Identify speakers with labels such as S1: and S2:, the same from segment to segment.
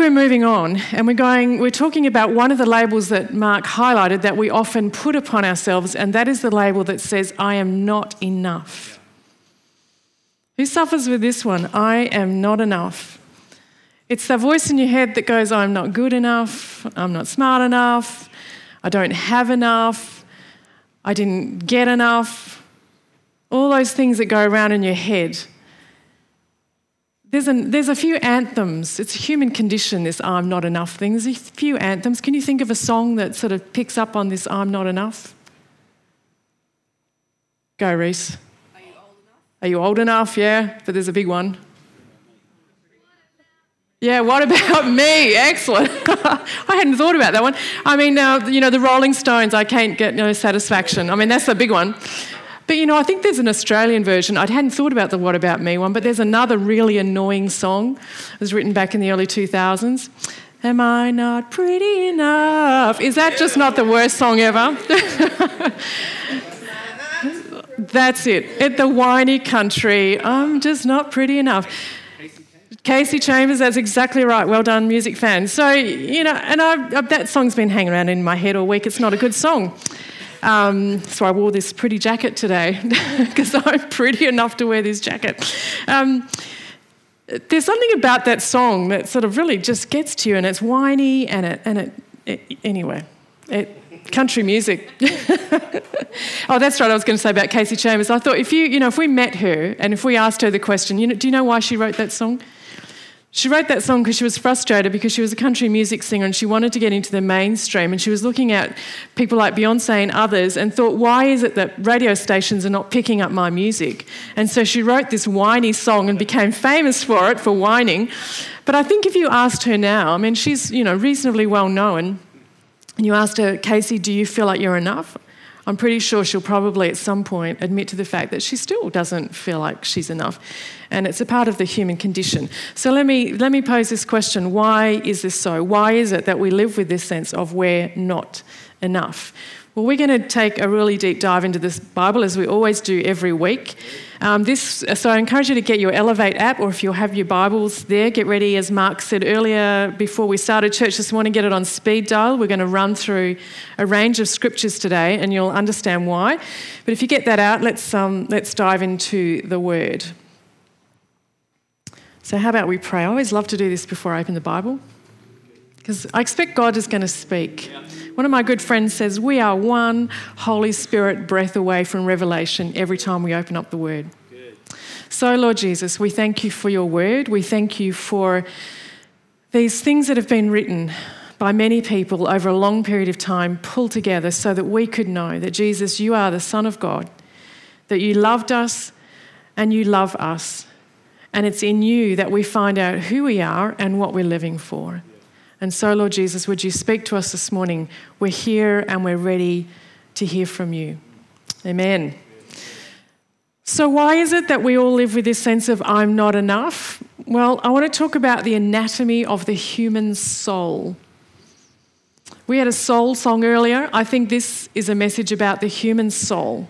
S1: we're moving on and we're going, we're talking about one of the labels that Mark highlighted that we often put upon ourselves, and that is the label that says, I am not enough. Who suffers with this one? I am not enough. It's the voice in your head that goes, I'm not good enough, I'm not smart enough, I don't have enough, I didn't get enough. All those things that go around in your head. There's, an, there's a few anthems. It's a human condition, this I'm not enough thing. There's a few anthems. Can you think of a song that sort of picks up on this I'm not enough? Go, Reese. Are you old enough? Are you old enough? Yeah, but there's a big one. Yeah, what about me? Excellent. I hadn't thought about that one. I mean, uh, you know, the Rolling Stones, I can't get no satisfaction. I mean, that's a big one. But you know, I think there's an Australian version. I hadn't thought about the What About Me one, but there's another really annoying song. It was written back in the early 2000s. Am I not pretty enough? Is that just not the worst song ever? That's it. At the whiny country, I'm just not pretty enough. Kasey Chambers, that's exactly right. Well done, music fans. So, you know, and I, that song's been hanging around in my head all week. It's not a good song. Um, so I wore this pretty jacket today because I'm pretty enough to wear this jacket. Um, there's something about that song that sort of really just gets to you, and it's whiny, and it, and it, it anyway, it, country music. oh, that's right. I was going to say about Kasey Chambers. I thought if you, you know, if we met her and if we asked her the question, you know, do you know why she wrote that song? She wrote that song because she was frustrated because she was a country music singer and she wanted to get into the mainstream. And she was looking at people like Beyonce and others and thought, why is it that radio stations are not picking up my music? And so she wrote this whiny song and became famous for it, for whining. But I think if you asked her now, I mean, she's, you know, reasonably well known, and you asked her, Kasey, do you feel like you're enough? I'm pretty sure she'll probably at some point admit to the fact that she still doesn't feel like she's enough. And it's a part of the human condition. So let me, let me pose this question why is this so? Why is it that we live with this sense of we're not enough? Well, we're going to take a really deep dive into this Bible as we always do every week. Um, this, so I encourage you to get your Elevate app, or if you have your Bibles there, get ready. As Mark said earlier, before we started church this morning, get it on speed dial. We're going to run through a range of scriptures today, and you'll understand why. But if you get that out, let's um, let's dive into the Word. So, how about we pray? I always love to do this before I open the Bible because I expect God is going to speak. One of my good friends says, We are one Holy Spirit breath away from revelation every time we open up the Word. Good. So, Lord Jesus, we thank you for your Word. We thank you for these things that have been written by many people over a long period of time, pulled together so that we could know that Jesus, you are the Son of God, that you loved us and you love us. And it's in you that we find out who we are and what we're living for. And so, Lord Jesus, would you speak to us this morning? We're here and we're ready to hear from you. Amen. So, why is it that we all live with this sense of I'm not enough? Well, I want to talk about the anatomy of the human soul. We had a soul song earlier. I think this is a message about the human soul.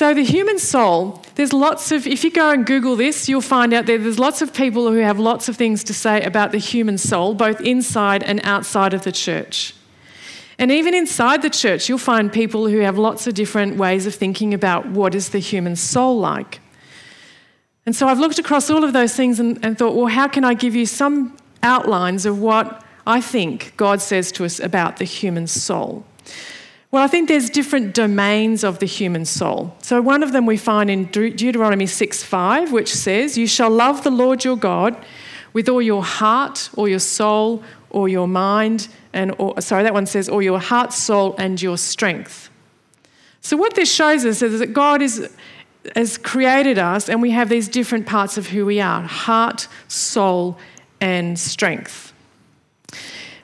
S1: So, the human soul, there's lots of, if you go and Google this, you'll find out that there's lots of people who have lots of things to say about the human soul, both inside and outside of the church. And even inside the church, you'll find people who have lots of different ways of thinking about what is the human soul like. And so I've looked across all of those things and, and thought, well, how can I give you some outlines of what I think God says to us about the human soul? Well, I think there's different domains of the human soul. So one of them we find in Deuteronomy 6:5, which says, "You shall love the Lord your God with all your heart, or your soul, or your mind, and or, sorry, that one says, or your heart, soul, and your strength." So what this shows us is that God is has created us, and we have these different parts of who we are: heart, soul, and strength.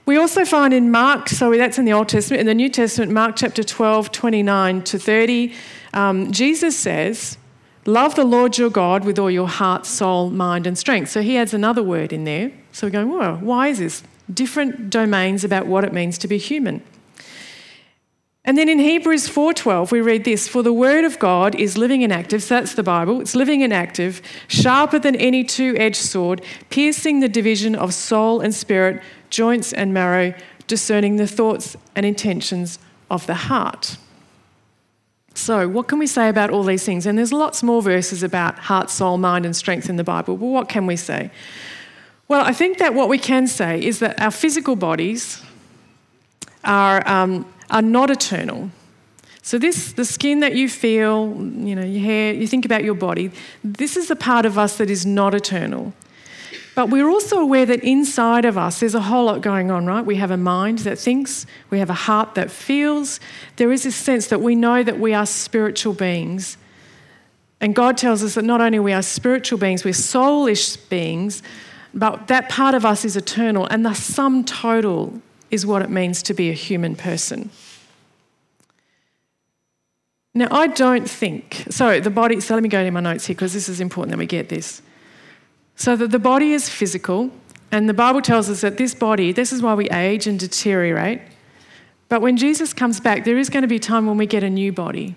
S1: We also find in Mark, so that's in the Old Testament, in the New Testament, Mark chapter 12, 29 to 30, um, Jesus says, Love the Lord your God with all your heart, soul, mind, and strength. So he adds another word in there. So we're going, well, why is this? Different domains about what it means to be human. And then in Hebrews 4:12 we read this, for the word of God is living and active, so that's the Bible. It's living and active, sharper than any two-edged sword, piercing the division of soul and spirit, joints and marrow, discerning the thoughts and intentions of the heart. So, what can we say about all these things? And there's lots more verses about heart, soul, mind, and strength in the Bible. But what can we say? Well, I think that what we can say is that our physical bodies are, um, are not eternal. So, this, the skin that you feel, you know, your hair, you think about your body, this is the part of us that is not eternal. But we're also aware that inside of us, there's a whole lot going on, right? We have a mind that thinks, we have a heart that feels. There is this sense that we know that we are spiritual beings. And God tells us that not only we are spiritual beings, we're soulish beings, but that part of us is eternal. And the sum total is what it means to be a human person. Now, I don't think, so the body, so let me go to my notes here because this is important that we get this. So that the body is physical, and the Bible tells us that this body, this is why we age and deteriorate. But when Jesus comes back, there is going to be a time when we get a new body.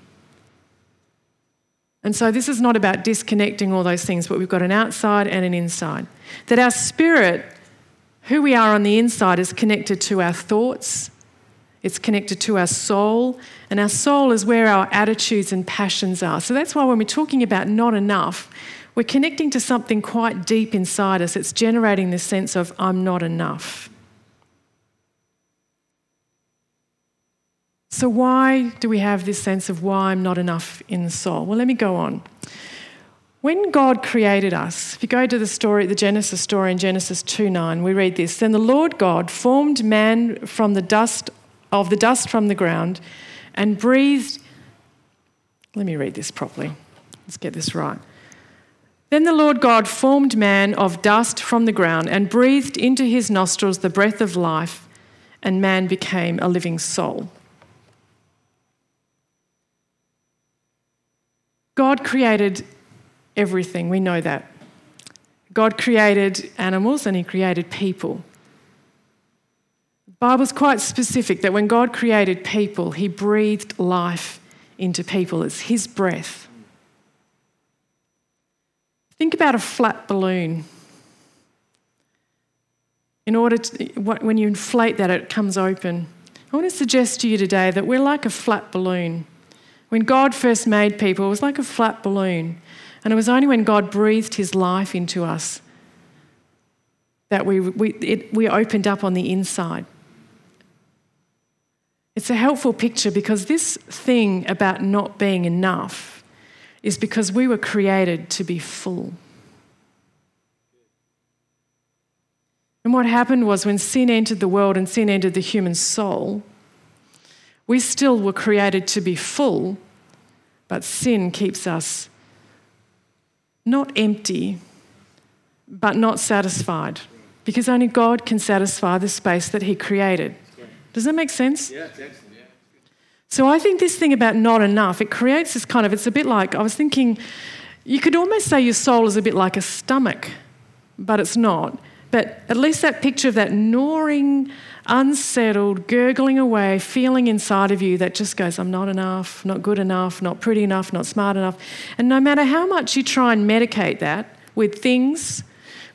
S1: And so this is not about disconnecting all those things, but we've got an outside and an inside. That our spirit, who we are on the inside, is connected to our thoughts, it's connected to our soul, and our soul is where our attitudes and passions are. So that's why when we're talking about not enough, we're connecting to something quite deep inside us. It's generating this sense of, I'm not enough. So, why do we have this sense of why I'm not enough in the soul? Well, let me go on. When God created us, if you go to the story, the Genesis story in Genesis 2 9, we read this Then the Lord God formed man from the dust of the dust from the ground and breathed. Let me read this properly. Let's get this right. Then the Lord God formed man of dust from the ground and breathed into his nostrils the breath of life, and man became a living soul. God created everything, we know that. God created animals and he created people. The Bible's quite specific that when God created people, he breathed life into people. It's his breath. Think about a flat balloon. In order to, when you inflate that, it comes open. I want to suggest to you today that we're like a flat balloon. When God first made people, it was like a flat balloon. And it was only when God breathed his life into us that we, we, it, we opened up on the inside. It's a helpful picture because this thing about not being enough is because we were created to be full. And what happened was when sin entered the world and sin entered the human soul, we still were created to be full, but sin keeps us not empty, but not satisfied. Because only God can satisfy the space that He created. Does that make sense?
S2: Yeah.
S1: So I think this thing about not enough, it creates this kind of, it's a bit like, I was thinking, you could almost say your soul is a bit like a stomach, but it's not. But at least that picture of that gnawing, unsettled, gurgling away feeling inside of you that just goes, I'm not enough, not good enough, not pretty enough, not smart enough. And no matter how much you try and medicate that with things,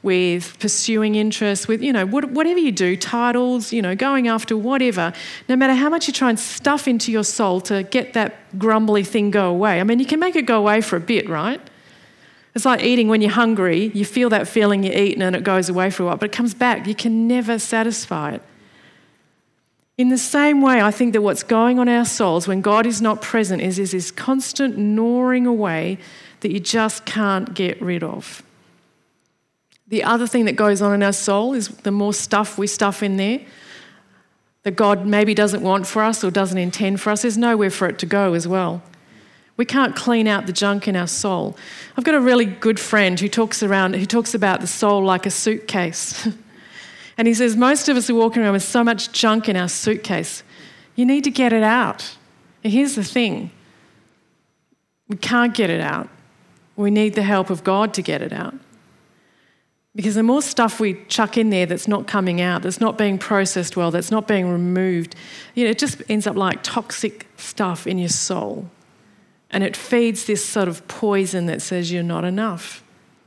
S1: with pursuing interests, with, you know, whatever you do, titles, you know, going after whatever, no matter how much you try and stuff into your soul to get that grumbly thing go away. I mean, you can make it go away for a bit, right? It's like eating when you're hungry. You feel that feeling, you eat, and it goes away for a while, but it comes back. You can never satisfy it. In the same way, I think that what's going on our souls when God is not present is, is this constant gnawing away that you just can't get rid of. The other thing that goes on in our soul is the more stuff we stuff in there that God maybe doesn't want for us or doesn't intend for us, there's nowhere for it to go as well. We can't clean out the junk in our soul. I've got a really good friend who talks around, who talks about the soul like a suitcase. and he says most of us are walking around with so much junk in our suitcase. You need to get it out. And here's the thing we can't get it out. We need the help of God to get it out. Because the more stuff we chuck in there that's not coming out, that's not being processed well, that's not being removed, you know, it just ends up like toxic stuff in your soul. And it feeds this sort of poison that says you're not enough.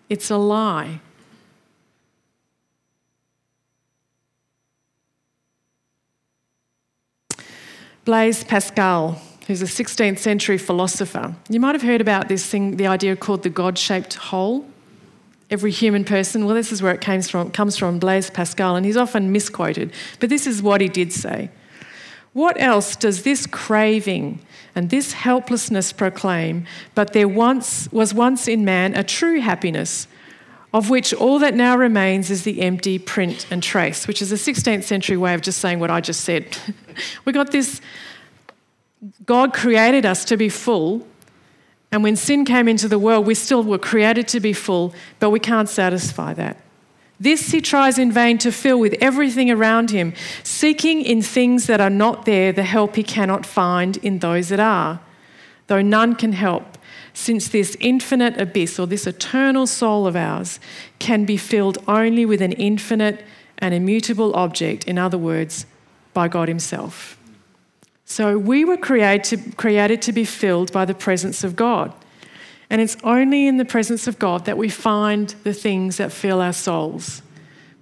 S1: It's a lie. Blaise Pascal, who's a 16th century philosopher, you might have heard about this thing, the idea called the God shaped hole every human person. Well, this is where it comes from, comes from Blaise Pascal, and he's often misquoted, but this is what he did say. What else does this craving and this helplessness proclaim but there once was once in man a true happiness of which all that now remains is the empty print and trace, which is a 16th century way of just saying what I just said. we got this God created us to be full, and when sin came into the world, we still were created to be full, but we can't satisfy that. This he tries in vain to fill with everything around him, seeking in things that are not there the help he cannot find in those that are, though none can help, since this infinite abyss or this eternal soul of ours can be filled only with an infinite and immutable object, in other words, by God Himself. So we were created to, created to be filled by the presence of God. And it's only in the presence of God that we find the things that fill our souls.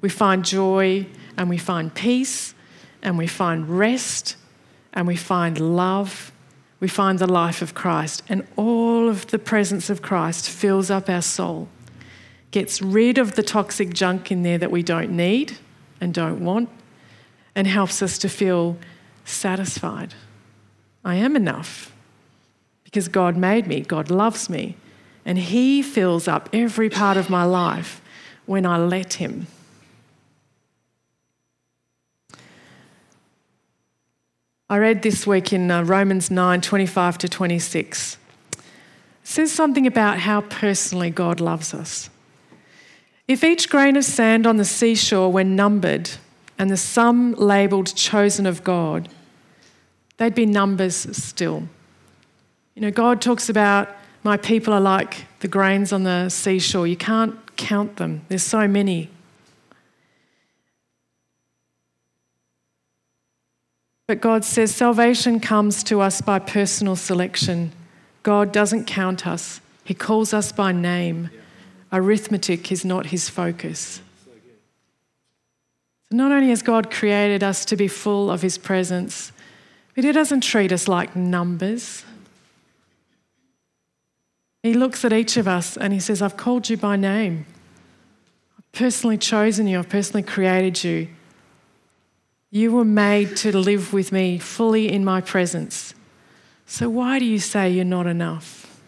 S1: We find joy and we find peace and we find rest and we find love. We find the life of Christ. And all of the presence of Christ fills up our soul, gets rid of the toxic junk in there that we don't need and don't want, and helps us to feel satisfied. I am enough because God made me, God loves me, and He fills up every part of my life when I let Him. I read this week in uh, Romans 9 25 to 26. It says something about how personally God loves us. If each grain of sand on the seashore were numbered and the sum labelled chosen of God, they'd be numbers still. You know, God talks about my people are like the grains on the seashore. You can't count them, there's so many. But God says salvation comes to us by personal selection. God doesn't count us, He calls us by name. Arithmetic is not His focus. So not only has God created us to be full of His presence, but He doesn't treat us like numbers. He looks at each of us and He says, I've called you by name. I've personally chosen you, I've personally created you. You were made to live with me fully in my presence. So why do you say you're not enough?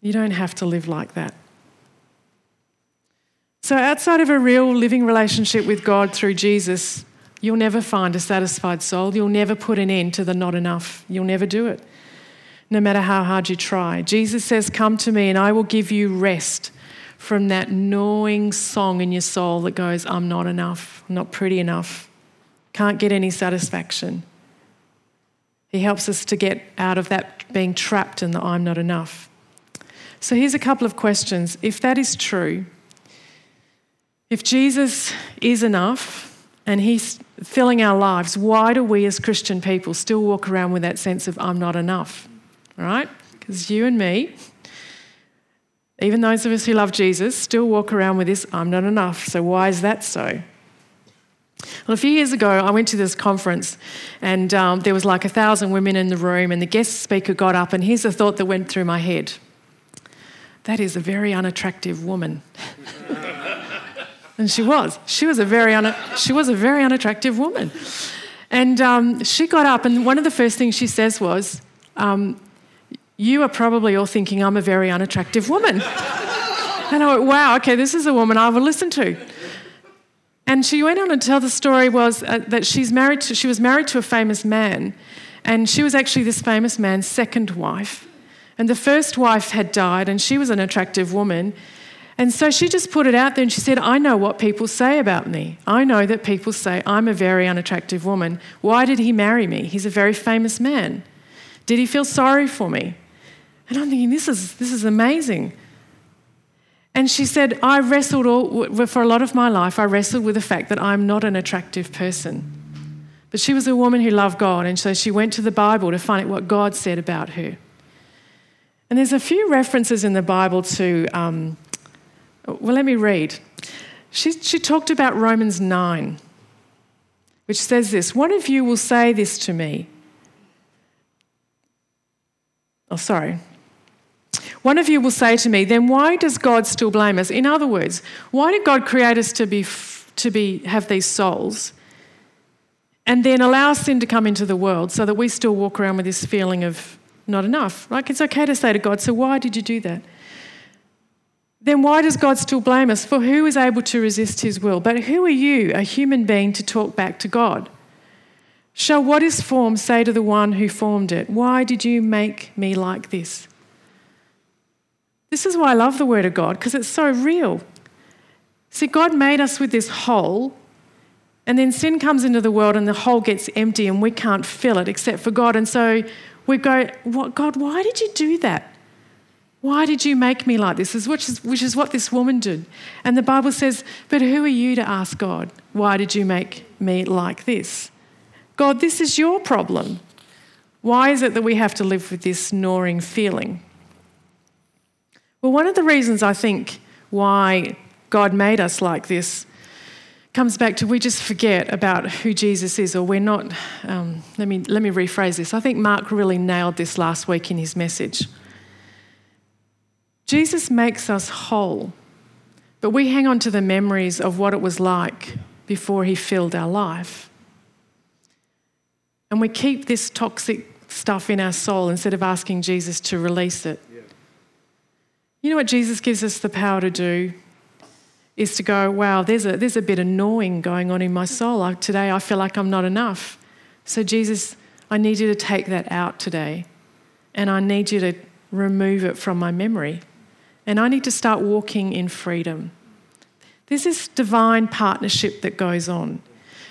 S1: You don't have to live like that. So, outside of a real living relationship with God through Jesus, You'll never find a satisfied soul. You'll never put an end to the not enough. You'll never do it, no matter how hard you try. Jesus says, Come to me and I will give you rest from that gnawing song in your soul that goes, I'm not enough, I'm not pretty enough, can't get any satisfaction. He helps us to get out of that being trapped in the I'm not enough. So here's a couple of questions. If that is true, if Jesus is enough, and He's filling our lives, why do we as Christian people still walk around with that sense of I'm not enough? Right? Because you and me, even those of us who love Jesus, still walk around with this I'm not enough. So why is that so? Well, a few years ago, I went to this conference and um, there was like a thousand women in the room, and the guest speaker got up, and here's a thought that went through my head that is a very unattractive woman. And she was. She was a very, un- she was a very unattractive woman. And um, she got up, and one of the first things she says was, um, You are probably all thinking I'm a very unattractive woman. and I went, Wow, okay, this is a woman I will listen to. And she went on to tell the story was uh, that she's married to, she was married to a famous man, and she was actually this famous man's second wife. And the first wife had died, and she was an attractive woman. And so she just put it out there and she said, I know what people say about me. I know that people say I'm a very unattractive woman. Why did he marry me? He's a very famous man. Did he feel sorry for me? And I'm thinking, this is, this is amazing. And she said, I wrestled all, for a lot of my life, I wrestled with the fact that I'm not an attractive person. But she was a woman who loved God, and so she went to the Bible to find out what God said about her. And there's a few references in the Bible to, um, well, let me read. She, she talked about Romans 9, which says this One of you will say this to me. Oh, sorry. One of you will say to me, then why does God still blame us? In other words, why did God create us to, be, to be, have these souls and then allow sin to come into the world so that we still walk around with this feeling of not enough? Like it's okay to say to God, so why did you do that? Then why does God still blame us? For who is able to resist his will? But who are you, a human being, to talk back to God? Shall what is formed say to the one who formed it, Why did you make me like this? This is why I love the Word of God, because it's so real. See, God made us with this hole, and then sin comes into the world, and the hole gets empty, and we can't fill it except for God. And so we go, what, God, why did you do that? Why did you make me like this? Which is, which is what this woman did. And the Bible says, But who are you to ask God, why did you make me like this? God, this is your problem. Why is it that we have to live with this gnawing feeling? Well, one of the reasons I think why God made us like this comes back to we just forget about who Jesus is, or we're not. Um, let, me, let me rephrase this. I think Mark really nailed this last week in his message. Jesus makes us whole, but we hang on to the memories of what it was like before he filled our life. And we keep this toxic stuff in our soul instead of asking Jesus to release it. You know what Jesus gives us the power to do? Is to go, wow, there's a, there's a bit of gnawing going on in my soul. Like today, I feel like I'm not enough. So, Jesus, I need you to take that out today. And I need you to remove it from my memory. And I need to start walking in freedom. There's this divine partnership that goes on.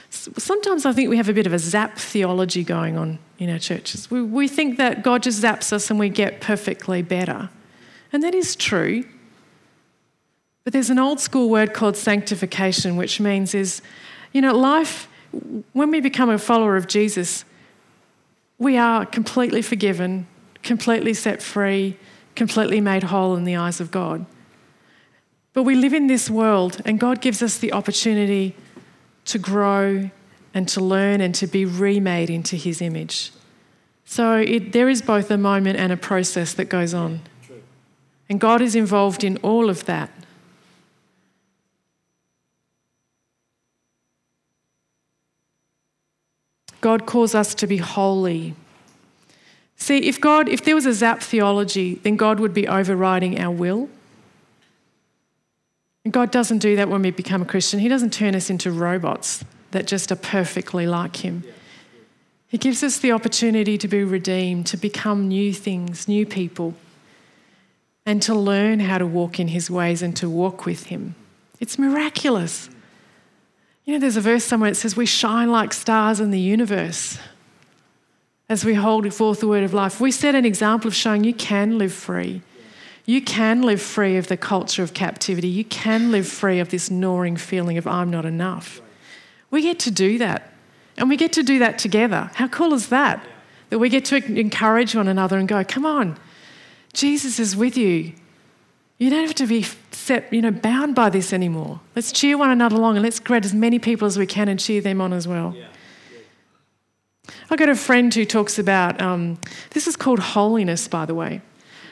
S1: Sometimes I think we have a bit of a zap theology going on in our churches. We, we think that God just zaps us and we get perfectly better. And that is true. But there's an old school word called sanctification, which means is, you know, life, when we become a follower of Jesus, we are completely forgiven, completely set free, completely made whole in the eyes of God. But we live in this world, and God gives us the opportunity to grow and to learn and to be remade into His image. So it, there is both a moment and a process that goes on. And God is involved in all of that. God calls us to be holy. See, if God, if there was a zap theology, then God would be overriding our will. And God doesn't do that when we become a Christian. He doesn't turn us into robots that just are perfectly like Him. He gives us the opportunity to be redeemed, to become new things, new people and to learn how to walk in his ways and to walk with him. It's miraculous. You know, there's a verse somewhere that says, We shine like stars in the universe as we hold forth the word of life. We set an example of showing you can live free. You can live free of the culture of captivity. You can live free of this gnawing feeling of I'm not enough. We get to do that. And we get to do that together. How cool is that? That we get to encourage one another and go, come on, Jesus is with you. You don't have to be set, you know, bound by this anymore. Let's cheer one another along and let's grab as many people as we can and cheer them on as well. Yeah. I've got a friend who talks about um, this is called holiness, by the way.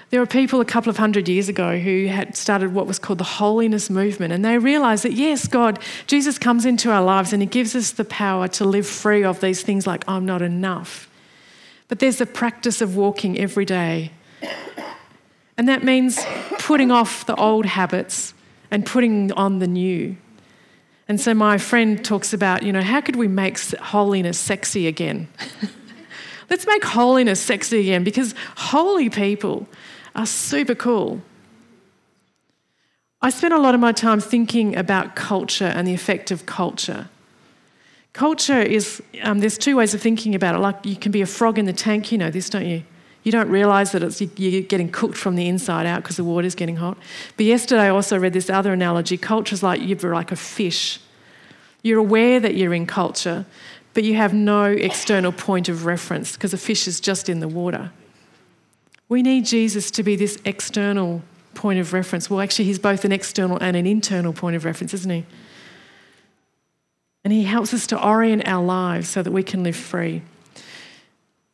S1: There were people a couple of hundred years ago who had started what was called the holiness movement, and they realized that yes, God, Jesus comes into our lives and He gives us the power to live free of these things like I'm not enough. But there's a practice of walking every day and that means putting off the old habits and putting on the new. And so my friend talks about, you know, how could we make holiness sexy again? Let's make holiness sexy again because holy people are super cool. I spent a lot of my time thinking about culture and the effect of culture. Culture is, um, there's two ways of thinking about it. Like you can be a frog in the tank, you know this, don't you? You don't realize that it's, you're getting cooked from the inside out because the water's getting hot. But yesterday I also read this other analogy. Culture's like you're like a fish. You're aware that you're in culture, but you have no external point of reference because a fish is just in the water. We need Jesus to be this external point of reference. Well, actually, he's both an external and an internal point of reference, isn't he? And he helps us to orient our lives so that we can live free.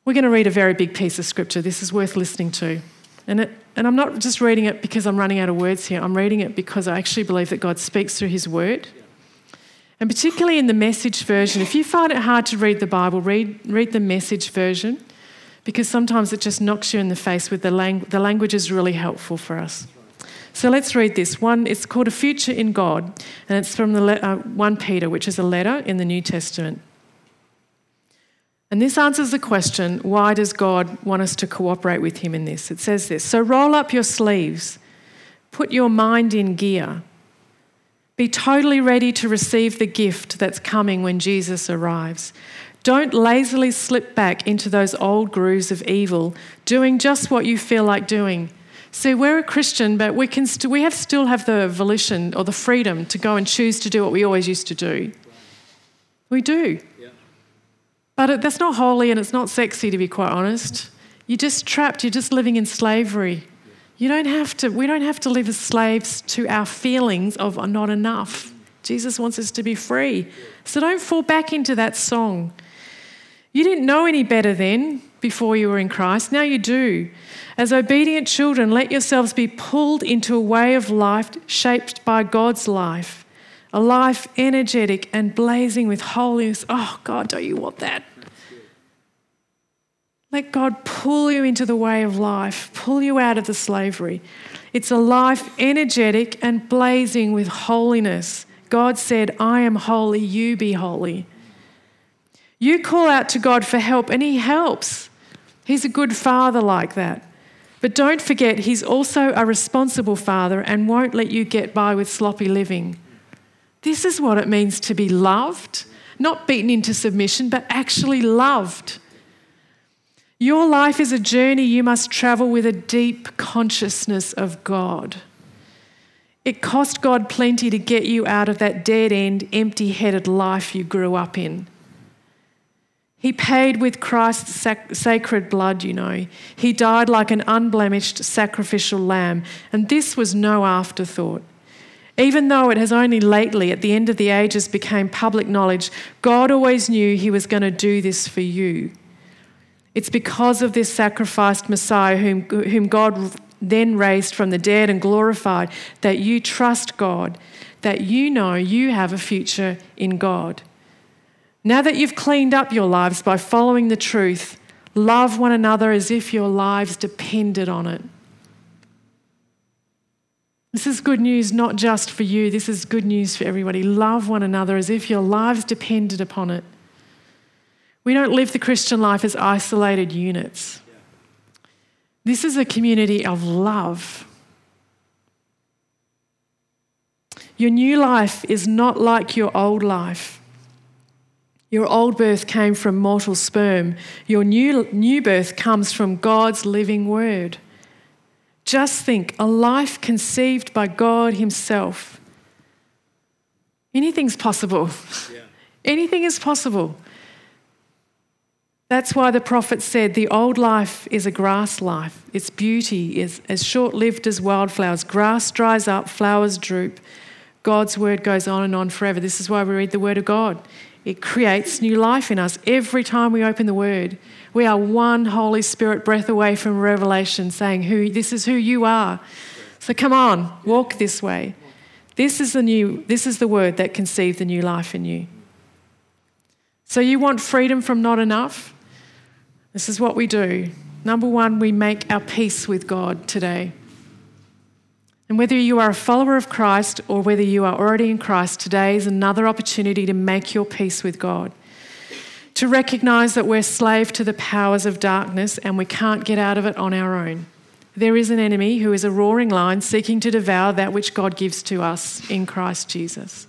S1: We're going to read a very big piece of scripture. This is worth listening to. And, it, and I'm not just reading it because I'm running out of words here. I'm reading it because I actually believe that God speaks through his word. And particularly in the message version, if you find it hard to read the Bible, read, read the message version because sometimes it just knocks you in the face with the, language. the language is really helpful for us. So let's read this. One, it's called A Future in God, and it's from the le- uh, 1 Peter, which is a letter in the New Testament. And this answers the question why does God want us to cooperate with Him in this? It says this So roll up your sleeves, put your mind in gear, be totally ready to receive the gift that's coming when Jesus arrives. Don't lazily slip back into those old grooves of evil, doing just what you feel like doing. See, we're a Christian, but we, can st- we have still have the volition or the freedom to go and choose to do what we always used to do. We do. But it, that's not holy and it's not sexy, to be quite honest. You're just trapped, you're just living in slavery. You don't have to, we don't have to live as slaves to our feelings of not enough. Jesus wants us to be free. So don't fall back into that song. You didn't know any better then before you were in Christ. Now you do. As obedient children, let yourselves be pulled into a way of life shaped by God's life, a life energetic and blazing with holiness. Oh, God, don't you want that? Let God pull you into the way of life, pull you out of the slavery. It's a life energetic and blazing with holiness. God said, I am holy, you be holy. You call out to God for help, and He helps. He's a good father like that. But don't forget, He's also a responsible Father and won't let you get by with sloppy living. This is what it means to be loved, not beaten into submission, but actually loved. Your life is a journey you must travel with a deep consciousness of God. It cost God plenty to get you out of that dead end, empty headed life you grew up in. He paid with Christ's sac- sacred blood, you know. He died like an unblemished sacrificial lamb, and this was no afterthought. Even though it has only lately, at the end of the ages, became public knowledge, God always knew He was going to do this for you. It's because of this sacrificed Messiah, whom, whom God then raised from the dead and glorified, that you trust God, that you know you have a future in God. Now that you've cleaned up your lives by following the truth, love one another as if your lives depended on it. This is good news not just for you, this is good news for everybody. Love one another as if your lives depended upon it. We don't live the Christian life as isolated units. This is a community of love. Your new life is not like your old life. Your old birth came from mortal sperm. Your new, new birth comes from God's living word. Just think a life conceived by God Himself. Anything's possible. Yeah. Anything is possible. That's why the prophet said the old life is a grass life. Its beauty is as short lived as wildflowers. Grass dries up, flowers droop. God's word goes on and on forever. This is why we read the word of God. It creates new life in us every time we open the Word. We are one Holy Spirit breath away from revelation saying, who, This is who you are. So come on, walk this way. This is the new, this is the word that conceived the new life in you. So you want freedom from not enough? This is what we do. Number one, we make our peace with God today. And whether you are a follower of Christ or whether you are already in Christ, today is another opportunity to make your peace with God. To recognize that we're slave to the powers of darkness and we can't get out of it on our own. There is an enemy who is a roaring lion seeking to devour that which God gives to us in Christ Jesus.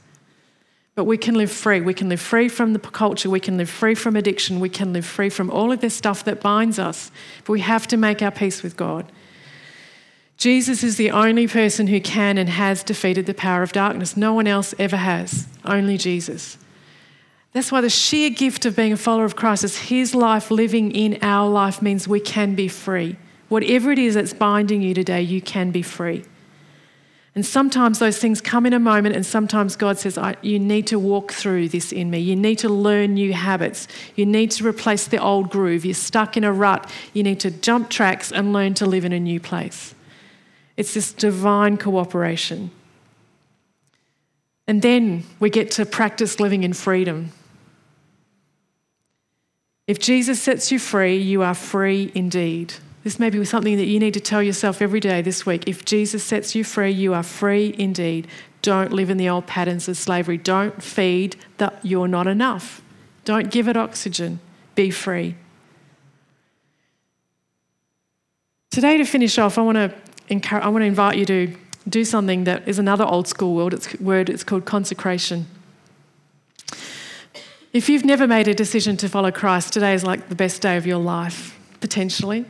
S1: But we can live free. We can live free from the culture. We can live free from addiction. We can live free from all of this stuff that binds us. But we have to make our peace with God. Jesus is the only person who can and has defeated the power of darkness. No one else ever has, only Jesus. That's why the sheer gift of being a follower of Christ is his life living in our life means we can be free. Whatever it is that's binding you today, you can be free. And sometimes those things come in a moment, and sometimes God says, You need to walk through this in me. You need to learn new habits. You need to replace the old groove. You're stuck in a rut. You need to jump tracks and learn to live in a new place. It's this divine cooperation. And then we get to practice living in freedom. If Jesus sets you free, you are free indeed. This may be something that you need to tell yourself every day this week. If Jesus sets you free, you are free indeed. Don't live in the old patterns of slavery. Don't feed that you're not enough. Don't give it oxygen. Be free. Today, to finish off, I want to, encourage, I want to invite you to do something that is another old school word. It's, word. it's called consecration. If you've never made a decision to follow Christ, today is like the best day of your life, potentially.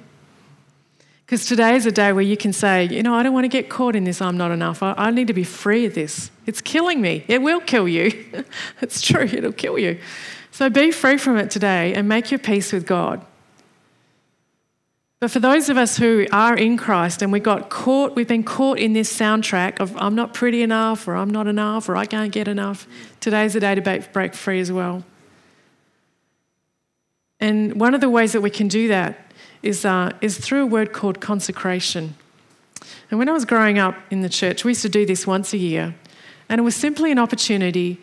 S1: Because today is a day where you can say, you know, I don't want to get caught in this, I'm not enough. I, I need to be free of this. It's killing me. It will kill you. it's true, it'll kill you. So be free from it today and make your peace with God. But for those of us who are in Christ and we got caught, we've been caught in this soundtrack of I'm not pretty enough or I'm not enough or I can't get enough, today's the day to break free as well. And one of the ways that we can do that is, uh, is through a word called consecration. And when I was growing up in the church, we used to do this once a year. And it was simply an opportunity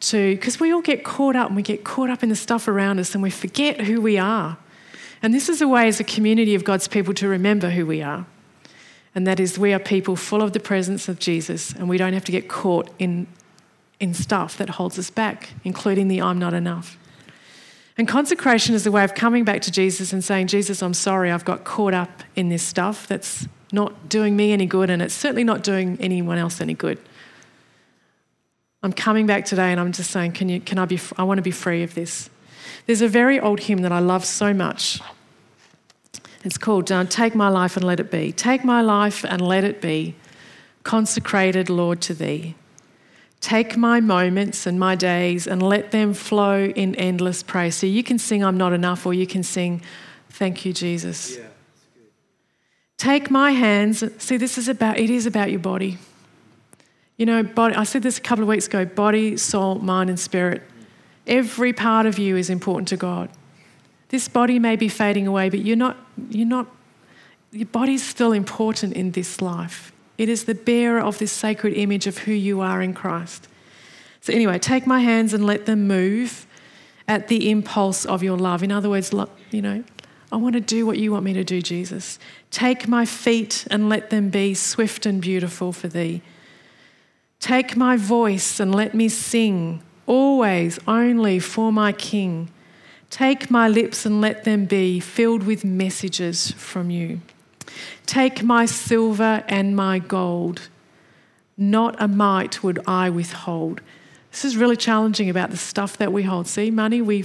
S1: to, because we all get caught up and we get caught up in the stuff around us and we forget who we are. And this is a way as a community of God's people to remember who we are. And that is, we are people full of the presence of Jesus and we don't have to get caught in, in stuff that holds us back, including the I'm not enough. And consecration is a way of coming back to Jesus and saying, Jesus, I'm sorry, I've got caught up in this stuff that's not doing me any good and it's certainly not doing anyone else any good. I'm coming back today and I'm just saying, can, you, can I be, I want to be free of this. There's a very old hymn that I love so much. It's called uh, Take My Life and Let It Be. Take my life and let it be consecrated, Lord, to Thee. Take my moments and my days and let them flow in endless praise. So you can sing I'm not enough, or you can sing Thank you, Jesus. Yeah, Take my hands. See, this is about, it is about your body. You know, body, I said this a couple of weeks ago body, soul, mind, and spirit. Every part of you is important to God. This body may be fading away, but you're not, you're not, your body's still important in this life. It is the bearer of this sacred image of who you are in Christ. So, anyway, take my hands and let them move at the impulse of your love. In other words, you know, I want to do what you want me to do, Jesus. Take my feet and let them be swift and beautiful for thee. Take my voice and let me sing, always only for my King. Take my lips and let them be filled with messages from you. Take my silver and my gold, not a mite would I withhold. This is really challenging about the stuff that we hold. See, money, we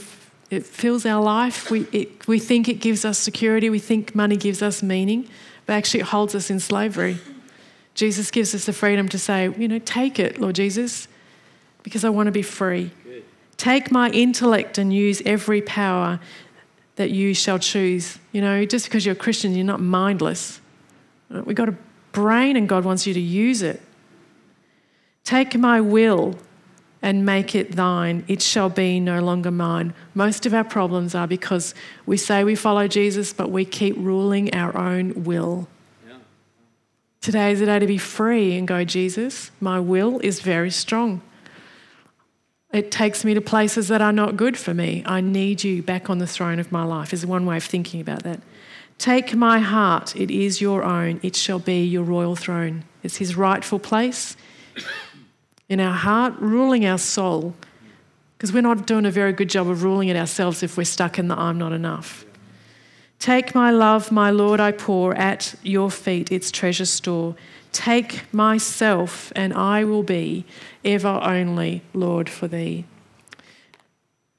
S1: it fills our life. We, it, we think it gives us security. We think money gives us meaning, but actually it holds us in slavery. Jesus gives us the freedom to say, you know, take it, Lord Jesus, because I want to be free. Take my intellect and use every power that you shall choose. You know, just because you're a Christian, you're not mindless. We've got a brain and God wants you to use it. Take my will and make it thine. It shall be no longer mine. Most of our problems are because we say we follow Jesus, but we keep ruling our own will. Yeah. Today is the day to be free and go, Jesus, my will is very strong. It takes me to places that are not good for me. I need you back on the throne of my life, is one way of thinking about that. Take my heart, it is your own, it shall be your royal throne. It's his rightful place in our heart, ruling our soul. Because we're not doing a very good job of ruling it ourselves if we're stuck in the I'm not enough. Take my love, my Lord, I pour at your feet its treasure store. Take myself, and I will be ever only Lord for thee.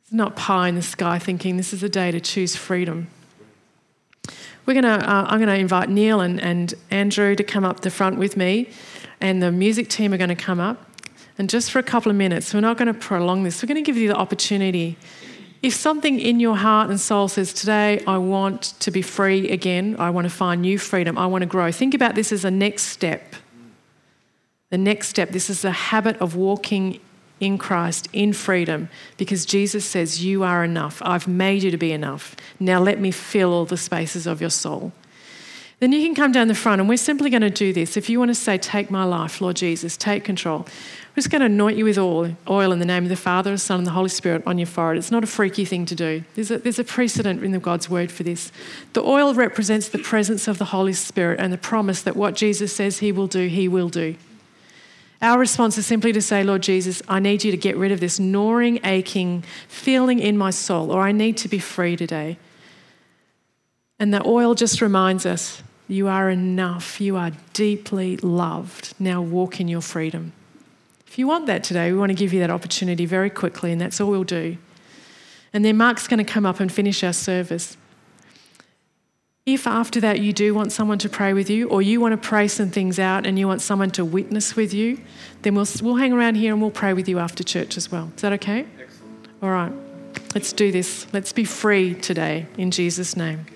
S1: It's not pie in the sky thinking this is a day to choose freedom. We're gonna, uh, I'm going to invite Neil and, and Andrew to come up the front with me, and the music team are going to come up. And just for a couple of minutes, we're not going to prolong this, we're going to give you the opportunity if something in your heart and soul says, Today I want to be free again, I want to find new freedom, I want to grow, think about this as a next step. The next step, this is a habit of walking in Christ in freedom because Jesus says, You are enough. I've made you to be enough. Now let me fill all the spaces of your soul. Then you can come down the front and we're simply going to do this. If you want to say, Take my life, Lord Jesus, take control. We're just going to anoint you with oil, oil in the name of the Father, the Son, and the Holy Spirit on your forehead. It's not a freaky thing to do. There's a, there's a precedent in the God's word for this. The oil represents the presence of the Holy Spirit and the promise that what Jesus says he will do, he will do. Our response is simply to say, Lord Jesus, I need you to get rid of this gnawing, aching feeling in my soul, or I need to be free today. And the oil just reminds us you are enough. You are deeply loved. Now walk in your freedom. If you want that today, we want to give you that opportunity very quickly, and that's all we'll do. And then Mark's going to come up and finish our service. If after that you do want someone to pray with you, or you want to pray some things out and you want someone to witness with you, then we'll, we'll hang around here and we'll pray with you after church as well. Is that okay? Excellent. All right. Let's do this. Let's be free today in Jesus' name.